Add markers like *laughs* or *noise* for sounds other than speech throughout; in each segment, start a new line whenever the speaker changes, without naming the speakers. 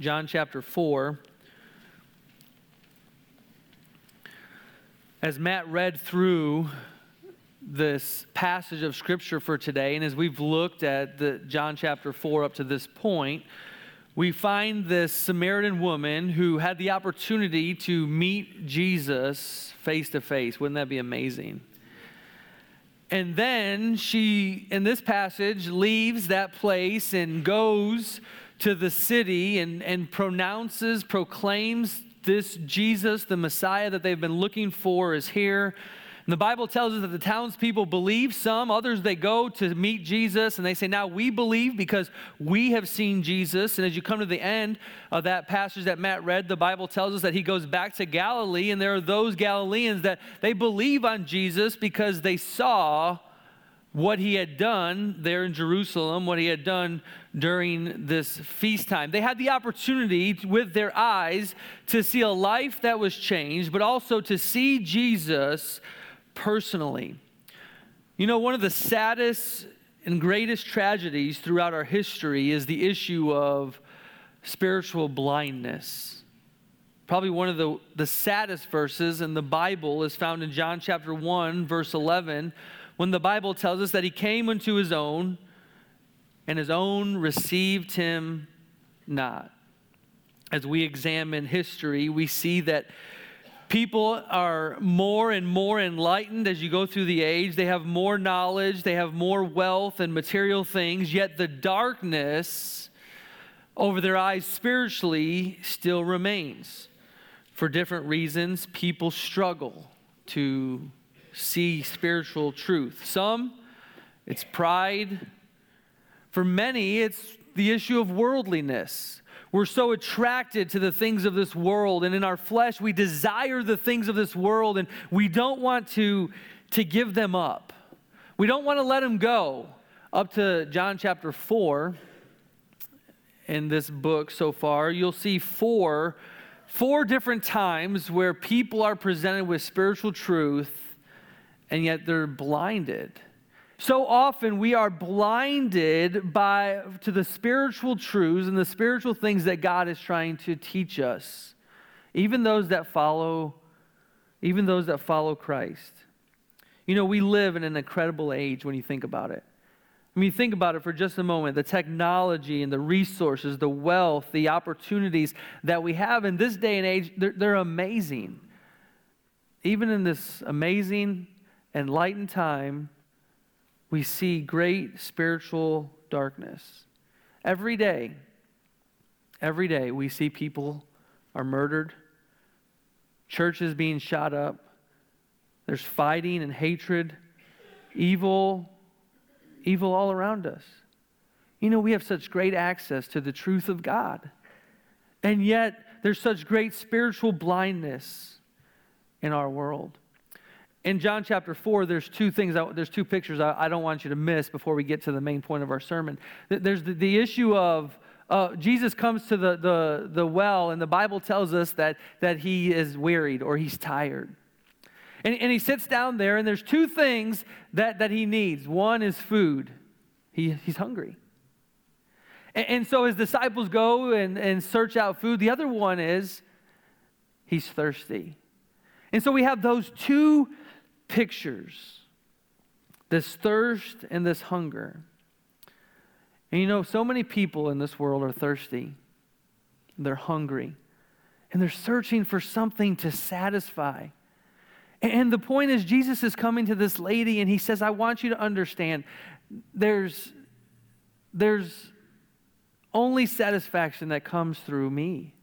John chapter 4. As Matt read through this passage of scripture for today, and as we've looked at the John chapter 4 up to this point, we find this Samaritan woman who had the opportunity to meet Jesus face to face. Wouldn't that be amazing? And then she, in this passage, leaves that place and goes to the city and, and pronounces, proclaims this Jesus, the Messiah that they've been looking for, is here. And the Bible tells us that the townspeople believe some, others they go to meet Jesus and they say, Now we believe because we have seen Jesus. And as you come to the end of that passage that Matt read, the Bible tells us that he goes back to Galilee, and there are those Galileans that they believe on Jesus because they saw what he had done there in Jerusalem, what he had done during this feast time. They had the opportunity with their eyes to see a life that was changed, but also to see Jesus personally. You know, one of the saddest and greatest tragedies throughout our history is the issue of spiritual blindness. Probably one of the, the saddest verses in the Bible is found in John chapter 1, verse 11 when the Bible tells us that he came unto his own, and his own received him not. As we examine history, we see that people are more and more enlightened as you go through the age. They have more knowledge, they have more wealth and material things, yet the darkness over their eyes spiritually still remains. For different reasons, people struggle to see spiritual truth. Some, it's pride. For many, it's the issue of worldliness. We're so attracted to the things of this world, and in our flesh, we desire the things of this world, and we don't want to, to give them up. We don't want to let them go. Up to John chapter 4 in this book so far, you'll see four, four different times where people are presented with spiritual truth and yet they're blinded. So often we are blinded by to the spiritual truths and the spiritual things that God is trying to teach us. Even those that follow even those that follow Christ. You know, we live in an incredible age when you think about it. I mean, think about it for just a moment the technology and the resources, the wealth, the opportunities that we have in this day and age, they're, they're amazing. Even in this amazing enlightened time, we see great spiritual darkness. Every day, every day, we see people are murdered, churches being shot up, there's fighting and hatred, evil, evil all around us. You know, we have such great access to the truth of God. And yet, there's such great spiritual blindness in our world in John chapter 4, there's two things, there's two pictures I, don't want you to miss before we get to the main point of our sermon. There's the, the issue of uh, Jesus comes to the, the, the well, and the Bible tells us that, that he is wearied or he's tired. And, and he sits down there, and there's two things that, that he needs. One is food, he, he's hungry. And, and so his disciples go and, and search out food. The other one is he's thirsty. And so we have those two pictures this thirst and this hunger. And you know, so many people in this world are thirsty, they're hungry, and they're searching for something to satisfy. And the point is, Jesus is coming to this lady and he says, I want you to understand there's, there's only satisfaction that comes through me.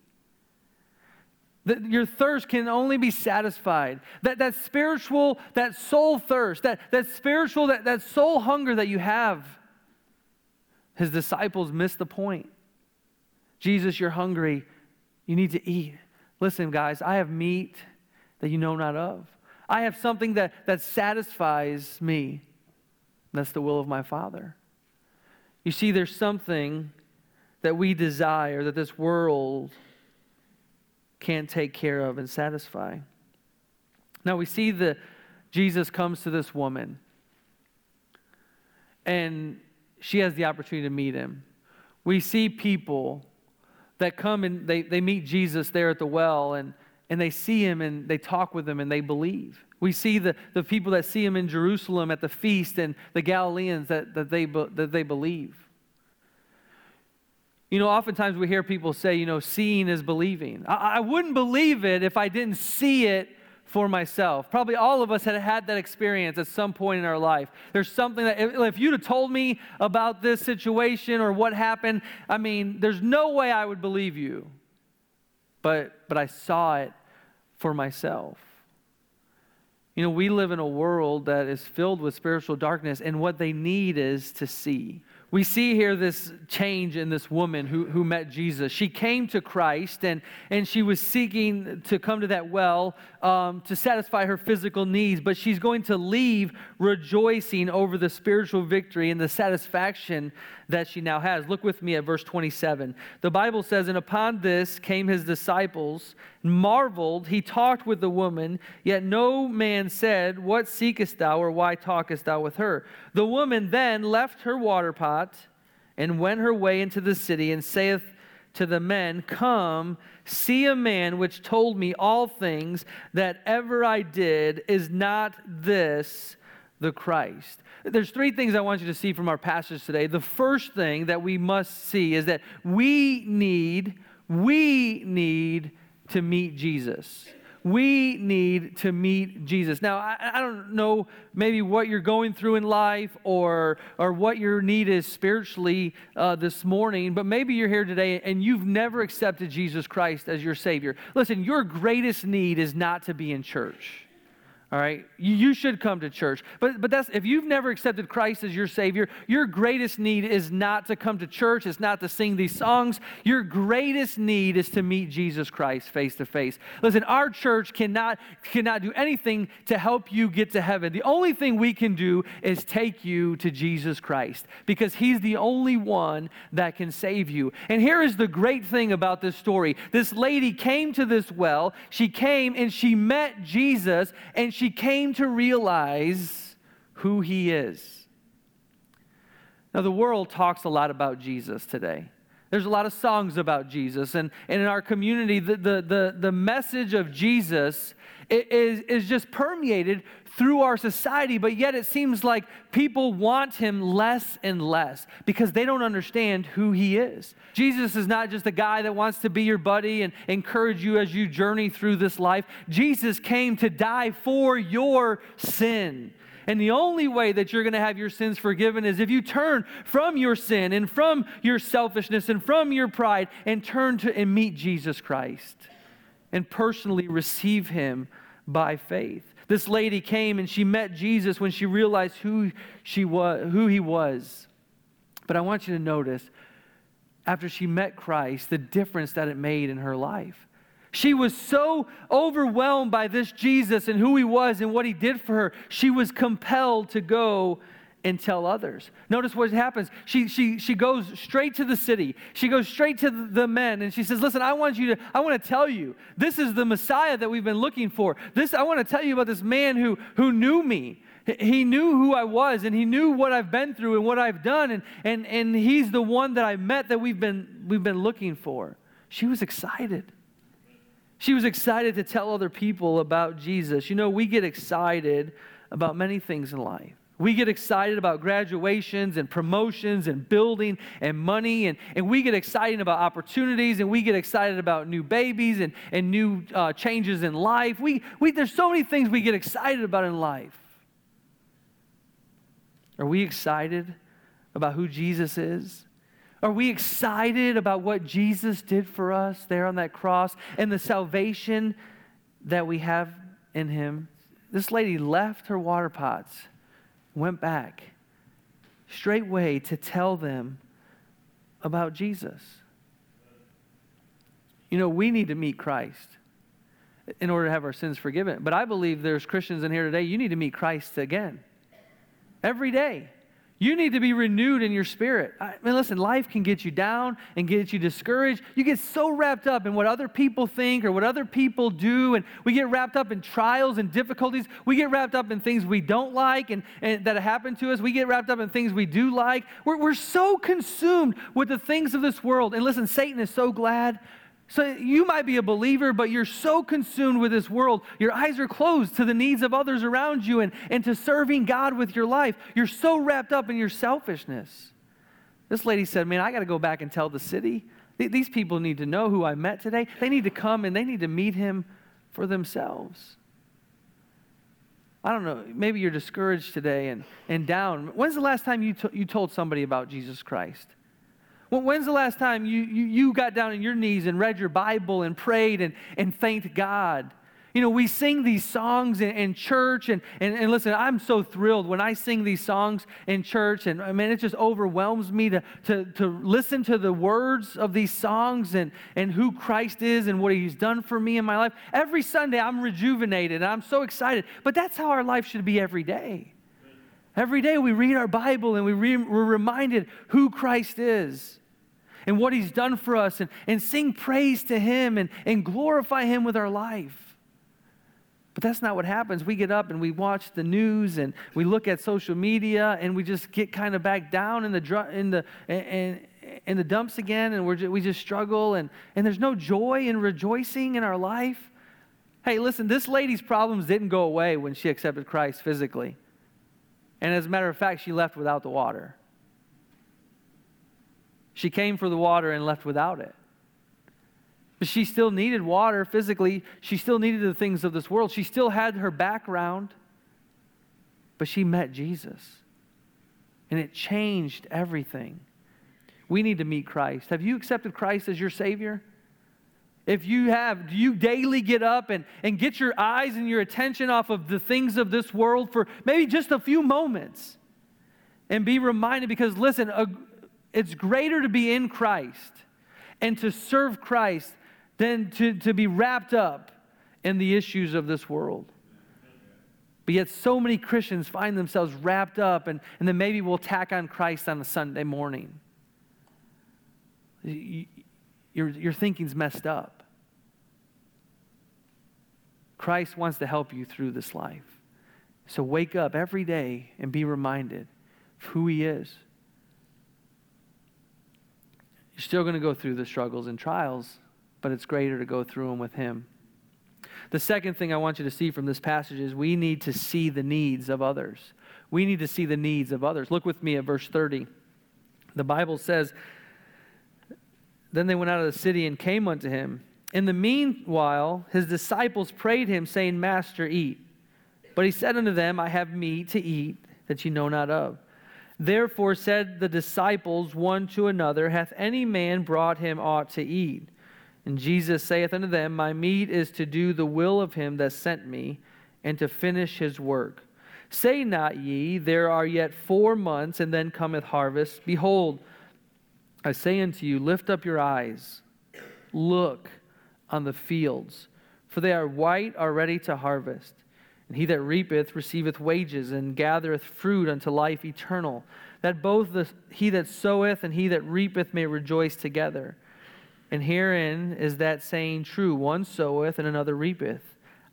That your thirst can only be satisfied. That, that spiritual, that soul thirst, that, that spiritual, that, that soul hunger that you have. His disciples missed the point. Jesus, you're hungry. You need to eat. Listen, guys, I have meat that you know not of. I have something that, that satisfies me. That's the will of my Father. You see, there's something that we desire that this world can't take care of and satisfy. Now we see that Jesus comes to this woman and she has the opportunity to meet him. We see people that come and they, they meet Jesus there at the well and, and they see him and they talk with him and they believe. We see the, the people that see him in Jerusalem at the feast and the Galileans that, that, they, that they believe. You know, oftentimes we hear people say, you know, seeing is believing. I, I wouldn't believe it if I didn't see it for myself. Probably all of us had had that experience at some point in our life. There's something that, if, you'd have told me about this situation or what happened, I mean, there's no way I would believe you. But, but I saw it for myself. You know, we live in a world that is filled with spiritual darkness, and what they need is to see we see here this change in this woman who, who met Jesus. She came to Christ and, and she was seeking to come to that well um, to satisfy her physical needs, but she's going to leave rejoicing over the spiritual victory and the satisfaction that she now has. Look with me at verse 27. The Bible says, And upon this came his disciples, marveled. He talked with the woman, yet no man said, What seekest thou, or why talkest thou with her? The woman then left her water pot and went her way into the city, and saith to the men, Come, see a man which told me all things that ever I did. Is not this the Christ? There's three things I want you to see from our passage today. The first thing that we must see is that we need, we need to meet Jesus. We need to meet Jesus. Now, I, I, don't know maybe what you're going through in life or, or what your need is spiritually uh, this morning, but maybe you're here today and you've never accepted Jesus Christ as your Savior. Listen, your greatest need is not to be in church. All right, you, you should come to church, but but that's if you've never accepted Christ as your Savior, your greatest need is not to come to church. It's not to sing these songs. Your greatest need is to meet Jesus Christ face to face. Listen, our church cannot cannot do anything to help you get to heaven. The only thing we can do is take you to Jesus Christ because He's the only one that can save you. And here is the great thing about this story: this lady came to this well. She came and she met Jesus, and she came to realize who he is. Now, the world talks a lot about Jesus today. There's a lot of songs about Jesus. And, and in our community, the, the, the, the message of Jesus is, is just permeated through our society, but yet it seems like people want him less and less because they don't understand who he is. Jesus is not just a guy that wants to be your buddy and encourage you as you journey through this life. Jesus came to die for your sin. And the only way that you're going to have your sins forgiven is if you turn from your sin and from your selfishness and from your pride and turn to and meet Jesus Christ and personally receive him by faith. This lady came and she met Jesus when she realized who, she was, who he was. But I want you to notice, after she met Christ, the difference that it made in her life. She was so overwhelmed by this Jesus and who he was and what he did for her, she was compelled to go and tell others. Notice what happens. She, she, she goes straight to the city. She goes straight to the men and she says, Listen, I want you to, I want to tell you, this is the Messiah that we've been looking for. This, I want to tell you about this man who, who knew me. He knew who I was and he knew what I've been through and what I've done. And, and, and he's the one that I met that we've been, we've been looking for. She was excited. She was excited to tell other people about Jesus. You know, we get excited about many things in life. We get excited about graduations and promotions and building and money, and, and we get excited about opportunities, and we get excited about new babies and, and new uh, changes in life. We, we, there's so many things we get excited about in life. Are we excited about who Jesus is? Are we excited about what Jesus did for us there on that cross and the salvation that we have in Him? This lady left her water pots went back straightway to tell them about Jesus. You know, we need to meet Christ in order to have our sins forgiven. But I believe there's Christians in here today, you need to meet Christ again. Every day. You need to be renewed in your spirit. I mean, listen, life can get you down and get you discouraged. You get so wrapped up in what other people think or what other people do, and we get wrapped up in trials and difficulties. We get wrapped up in things we don't like and, and that happen to us. We get wrapped up in things we do like. We're, we're so consumed with the things of this world. And listen, Satan is so glad so you might be a believer, but you're so consumed with this world. Your eyes are closed to the needs of others around you and, and to serving God with your life. You're so wrapped up in your selfishness. This lady said, Man, I got to go back and tell the city. These people need to know who I met today. They need to come and they need to meet him for themselves. I don't know, maybe you're discouraged today and, and down. When's the last time you, t- you told somebody about Jesus Christ? When's the last time you, you, you got down on your knees and read your Bible and prayed and, and thanked God? You know, we sing these songs in, in church, and, and, and listen, I'm so thrilled when I sing these songs in church, and I mean, it just overwhelms me to, to, to listen to the words of these songs and, and who Christ is and what He's done for me in my life. Every Sunday, I'm rejuvenated, and I'm so excited. But that's how our life should be every day. Every day, we read our Bible and we re- we're reminded who Christ is and what he's done for us and, and sing praise to him and, and glorify him with our life. But that's not what happens. We get up and we watch the news and we look at social media and we just get kind of back down in the, in the, in, in the dumps again and we're, just, we just struggle and, and there's no joy and rejoicing in our life. Hey, listen, this lady's problems didn't go away when she accepted Christ physically. And as a matter of fact, she left without the water. She came for the water and left without it. But she still needed water physically. She still needed the things of this world. She still had her background. But she met Jesus. And it changed everything. We need to meet Christ. Have you accepted Christ as your Savior? If you have, do you daily get up and, and get your eyes and your attention off of the things of this world for maybe just a few moments? And be reminded because, listen, a, it's greater to be in Christ and to serve Christ than to, to be wrapped up in the issues of this world. But yet, so many Christians find themselves wrapped up, and, and then maybe we'll tack on Christ on a Sunday morning. your, your thinking's messed up. Christ wants to help you through this life. So wake up every day and be reminded of who He is. You're still going to go through the struggles and trials, but it's greater to go through them with Him. The second thing I want you to see from this passage is we need to see the needs of others. We need to see the needs of others. Look with me at verse 30. The Bible says, Then they went out of the city and came unto him. In the meanwhile, his disciples prayed him, saying, Master, eat. But he said unto them, I have meat to eat that ye know not of. Therefore said the disciples one to another, Hath any man brought him aught to eat? And Jesus saith unto them, My meat is to do the will of him that sent me, and to finish his work. Say not ye, There are yet four months, and then cometh harvest. Behold, I say unto you, Lift up your eyes, look on the fields, for they are white already to harvest. And he that reapeth receiveth wages and gathereth fruit unto life eternal, that both the, he that soweth and he that reapeth may rejoice together. And herein is that saying true one soweth and another reapeth.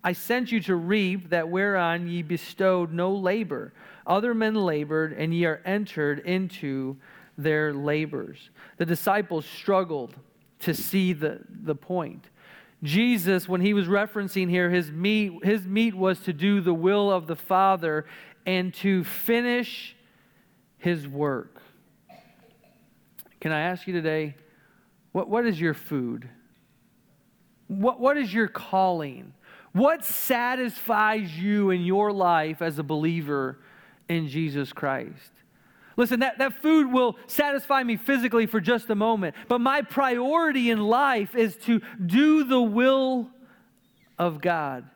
I sent you to reap that whereon ye bestowed no labor. Other men labored, and ye are entered into their labors. The disciples struggled to see the, the point. Jesus, when he was referencing here, his meat, his meat was to do the will of the Father and to finish his work. Can I ask you today, what, what is your food? What, what is your calling? What satisfies you in your life as a believer in Jesus Christ? Listen, that, that food will satisfy me physically for just a moment, but my priority in life is to do the will of God.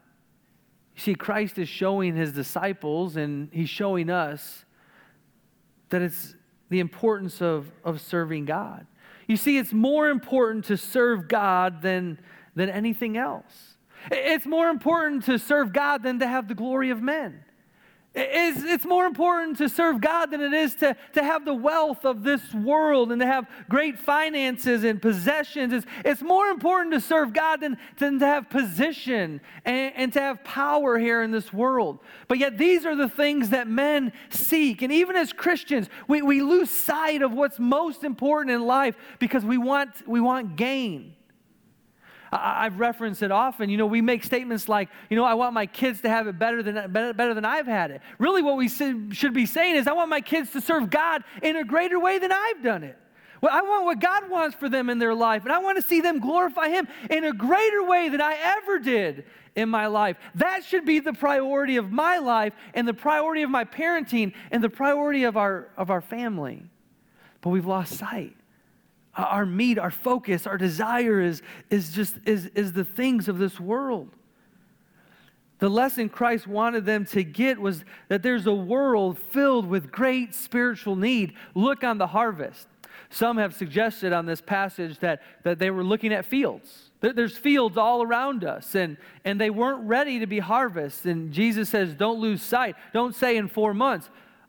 You see, Christ is showing his disciples and he's showing us that it's the importance of, of serving God. You see, it's more important to serve God than, than anything else. It's more important to serve God than to have the glory of men. It's, it's more important to serve God than it is to, to have the wealth of this world and to have great finances and possessions. It's, it's more important to serve God than, than to have position and, and to have power here in this world. But yet, these are the things that men seek. And even as Christians, we, we lose sight of what's most important in life because we want, we want gain. I, have referenced it often. You know, we make statements like, you know, I want my kids to have it better than, better, better than I've had it. Really, what we should be saying is, I want my kids to serve God in a greater way than I've done it. Well, I want what God wants for them in their life, and I want to see them glorify Him in a greater way than I ever did in my life. That should be the priority of my life, and the priority of my parenting, and the priority of our, of our family. But we've lost sight our meat, our focus, our desire is, is just is, is the things of this world. The lesson Christ wanted them to get was that there's a world filled with great spiritual need. Look on the harvest. Some have suggested on this passage that, that they were looking at fields. There's fields all around us, and, and they weren't ready to be harvested. And Jesus says, Don't lose sight. Don't say in four months.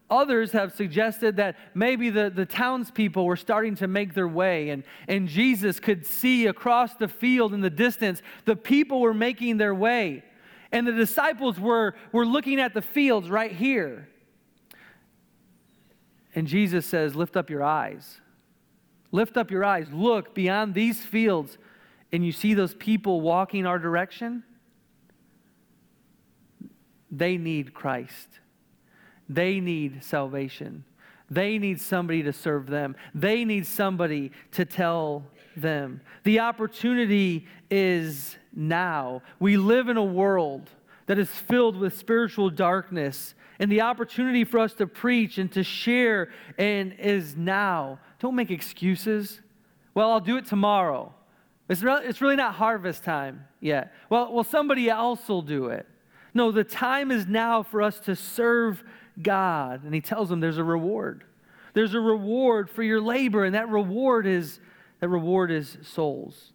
Others have suggested that maybe the, the townspeople were starting to make their way, and, and Jesus could see across the field in the distance the people were making their way. And the disciples were, were looking at the fields right here. And Jesus says, Lift up your eyes. Lift up your eyes. Look beyond these fields, and you see those people walking our direction. They need Christ. They need salvation. They need somebody to serve them. They need somebody to tell them. The opportunity is now. We live in a world that is filled with spiritual darkness, and the opportunity for us to preach and to share and is now. Don't make excuses. Well, I'll do it tomorrow. It's, re- it's really not harvest time yet. Well, well, somebody else will do it. No, the time is now for us to serve God. And he tells them there's a reward. There's a reward for your labor, and that reward is that reward is souls.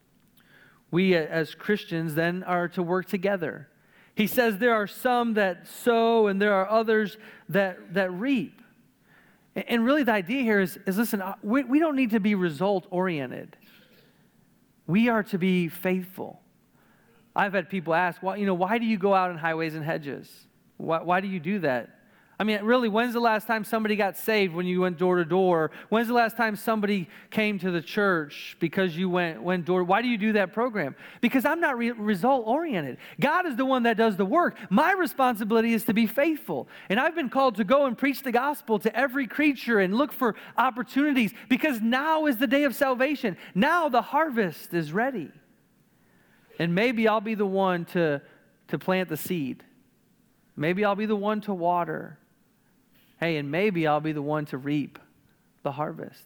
We as Christians then are to work together. He says there are some that sow and there are others that, that reap. And really, the idea here is, is listen, uh, we, we don't need to be result oriented. We are to be faithful. I've had people ask, well, you know, why do you go out in highways and hedges? Why, why do you do that? I mean, really, when's the last time somebody got saved when you went door to door? When's the last time somebody came to the church because you went, went door? Why do you do that program? Because I'm not re- result oriented. God is the one that does the work. My responsibility is to be faithful. And I've been called to go and preach the gospel to every creature and look for opportunities because now is the day of salvation. Now the harvest is ready. And maybe I'll be the one to, to plant the seed. Maybe I'll be the one to water. Hey, and maybe I'll be the one to reap the harvest.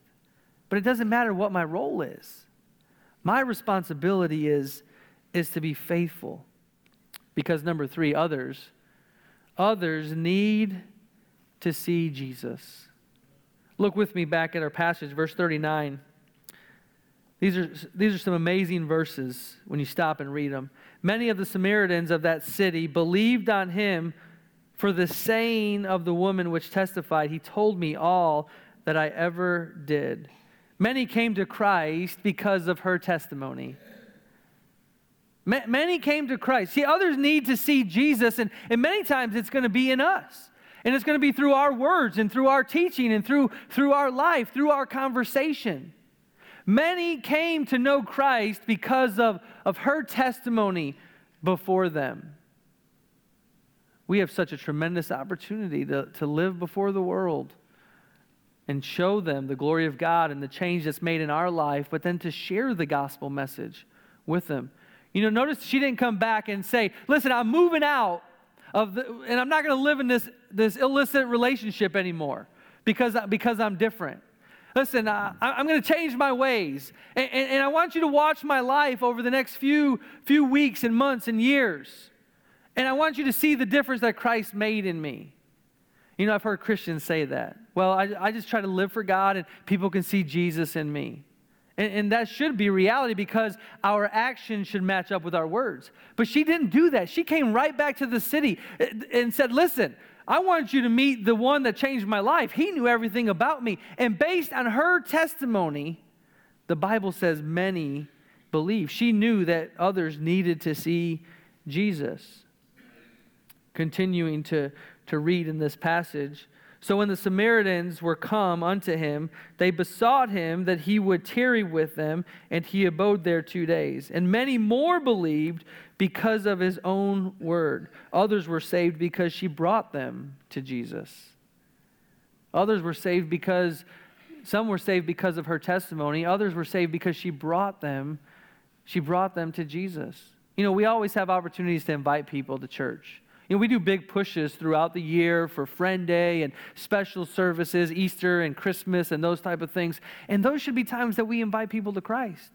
But it doesn't matter what my role is. My responsibility is, is to be faithful. Because number three, others, others need to see Jesus. Look with me back at our passage, verse 39. These are, these are some amazing verses when you stop and read them. Many of the Samaritans of that city believed on him for the saying of the woman which testified, He told me all that I ever did. Many came to Christ because of her testimony. Many came to Christ. See, others need to see Jesus, and, and many times it's going to be in us. And it's going to be through our words and through our teaching and through, through our life, through our conversation. Many came to know Christ because of, of her testimony before them we have such a tremendous opportunity to, to live before the world and show them the glory of God and the change that's made in our life, but then to share the gospel message with them. You know, notice she didn't come back and say, Listen, I'm moving out of the, and I'm not going to live in this, this illicit relationship anymore because, because I'm different. Listen, I, am going to change my ways. And, and, and I want you to watch my life over the next few, few weeks and months and years. And I want you to see the difference that Christ made in me. You know, I've heard Christians say that. Well, I, I just try to live for God and people can see Jesus in me. And, and, that should be reality because our actions should match up with our words. But she didn't do that. She came right back to the city and said, Listen, I want you to meet the one that changed my life. He knew everything about me. And based on her testimony, the Bible says many believe. She knew that others needed to see Jesus. Continuing to, to read in this passage. So when the Samaritans were come unto him, they besought him that he would tarry with them, and he abode there two days. And many more believed because of his own word. Others were saved because she brought them to Jesus. Others were saved because some were saved because of her testimony. Others were saved because she brought them she brought them to Jesus. You know, we always have opportunities to invite people to church. You know, we do big pushes throughout the year for Friend Day and special services, Easter and Christmas and those type of things. And those should be times that we invite people to Christ.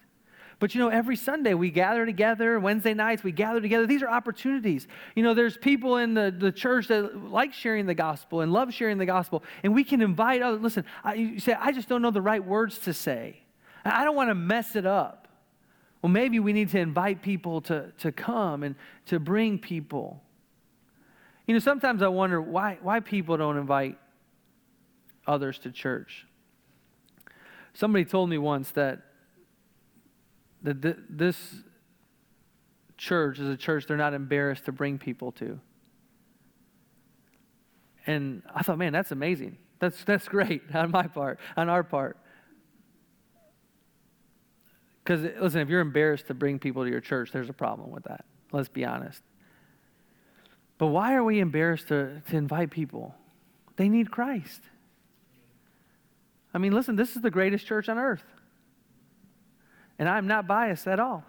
But you know, every Sunday we gather together, Wednesday nights we gather together. These are opportunities. You know, there's people in the, the church that like sharing the gospel and love sharing the gospel, and we can invite others. Listen, I, you say, I just don't know the right words to say. I don't want to mess it up. Well, maybe we need to invite people to, to come and to bring people. You know, sometimes I wonder why, why people don't invite others to church. Somebody told me once that that this church is a church they're not embarrassed to bring people to. And I thought, man, that's amazing. That's, that's great *laughs* on my part, on our part. Because, listen, if you're embarrassed to bring people to your church, there's a problem with that. Let's be honest. But why are we embarrassed to, to invite people? They need Christ. I mean, listen, this is the greatest church on earth. And I'm not biased at all.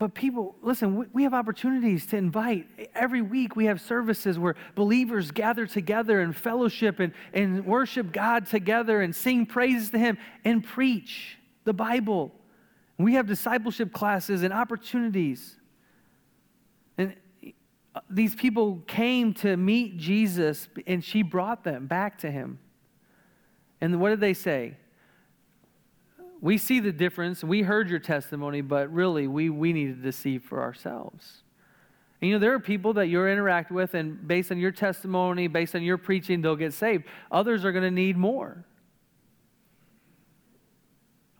But people, listen, we have opportunities to invite. Every week we have services where believers gather together and fellowship and, and worship God together and sing praises to Him and preach the Bible. We have discipleship classes and opportunities. These people came to meet Jesus and she brought them back to Him. And what did they say? we see the difference. We heard your testimony, but really, we, we needed to see for ourselves. And, you know, there are people that you interact with, and based on your testimony, based on your preaching, they'll get saved. Others are going to need more.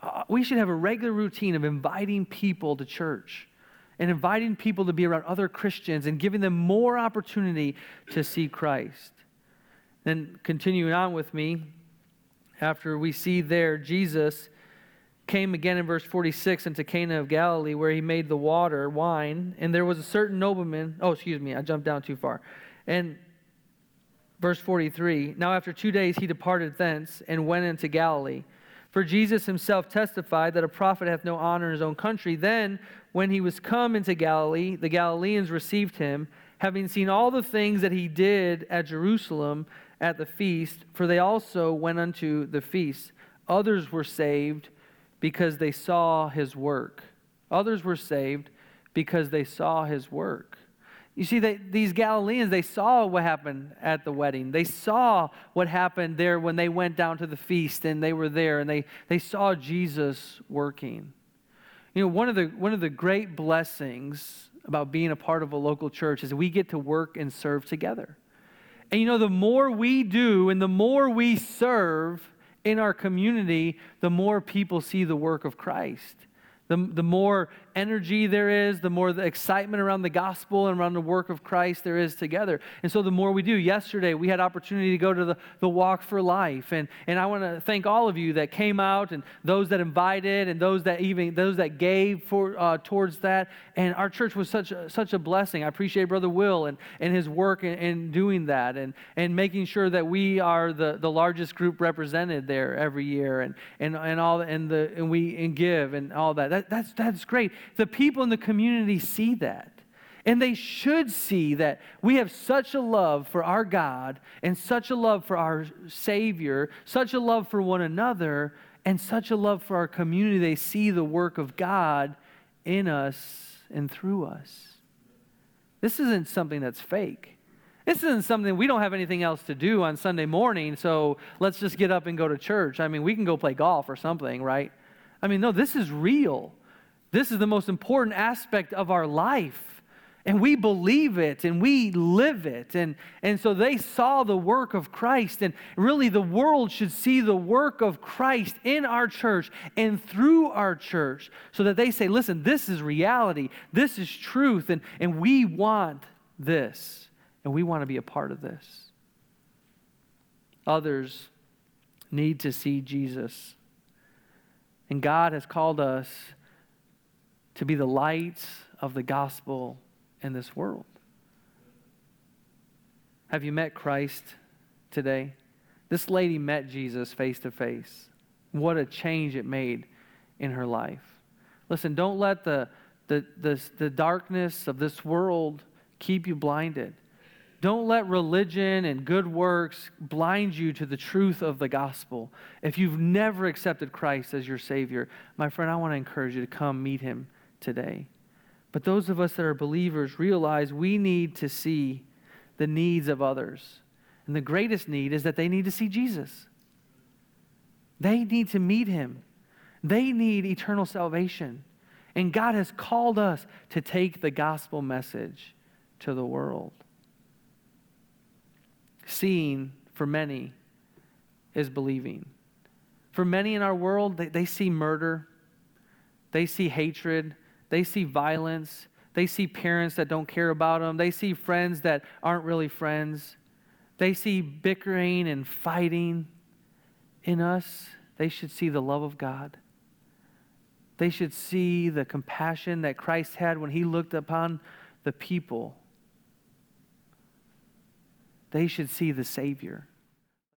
Uh, we should have a regular routine of inviting people to church and inviting people to be around other Christians and giving them more opportunity to see Christ. Then, continuing on with me, after we see there Jesus came again in verse 46 into Cana of Galilee, where he made the water wine. And there was a certain nobleman. Oh, excuse me, I jumped down too far. And verse 43 Now after two days he departed thence and went into Galilee. For Jesus himself testified that a prophet hath no honor in his own country. Then, when he was come into Galilee, the Galileans received him, having seen all the things that he did at Jerusalem at the feast, for they also went unto the feast. Others were saved because they saw his work. Others were saved because they saw his work. You see, they, these Galileans, they saw what happened at the wedding. They saw what happened there when they went down to the feast and they were there and they, they saw Jesus working. You know, one of, the, one of the great blessings about being a part of a local church is we get to work and serve together. And you know, the more we do and the more we serve, in our community, the more people see the work of Christ. The, the more energy there is, the more the excitement around the gospel and around the work of Christ there is together. And so the more we do, yesterday we had opportunity to go to the, the Walk for Life. And, and I want to thank all of you that came out and those that invited and those that even those that gave for uh, towards that. And our church was such a, such a blessing. I appreciate Brother Will and, and his work in, in doing that and, and making sure that we are the, the largest group represented there every year and, and, and all and the and we and give and all that. that that's that's great the people in the community see that. And they should see that we have such a love for our God and such a love for our Savior, such a love for one another, and such a love for our community. They see the work of God in us and through us. This isn't something that's fake. This isn't something we don't have anything else to do on Sunday morning, so let's just get up and go to church. I mean, we can go play golf or something, right? I mean, no, this is real. This is the most important aspect of our life. And we believe it and we live it. And, and so they saw the work of Christ. And really, the world should see the work of Christ in our church and through our church so that they say, listen, this is reality, this is truth, and, and we want this, and we want to be a part of this. Others need to see Jesus. And God has called us to be the lights of the gospel in this world. Have you met Christ today? This lady met Jesus face to face. What a change it made in her life. Listen, don't let the, the, the, the darkness of this world keep you blinded. Don't let religion and good works blind you to the truth of the gospel. If you've never accepted Christ as your Savior, my friend, I want to encourage you to come meet Him today. But those of us that are believers realize we need to see the needs of others. And the greatest need is that they need to see Jesus. They need to meet him. They need eternal salvation. And God has called us to take the gospel message to the world. Seeing for many is believing. For many in our world, they, they see murder, they see hatred, they see violence. They see parents that don't care about them. They see friends that aren't really friends. They see bickering and fighting. In us, they should see the love of God. They should see the compassion that Christ had when he looked upon the people. They should see the Savior.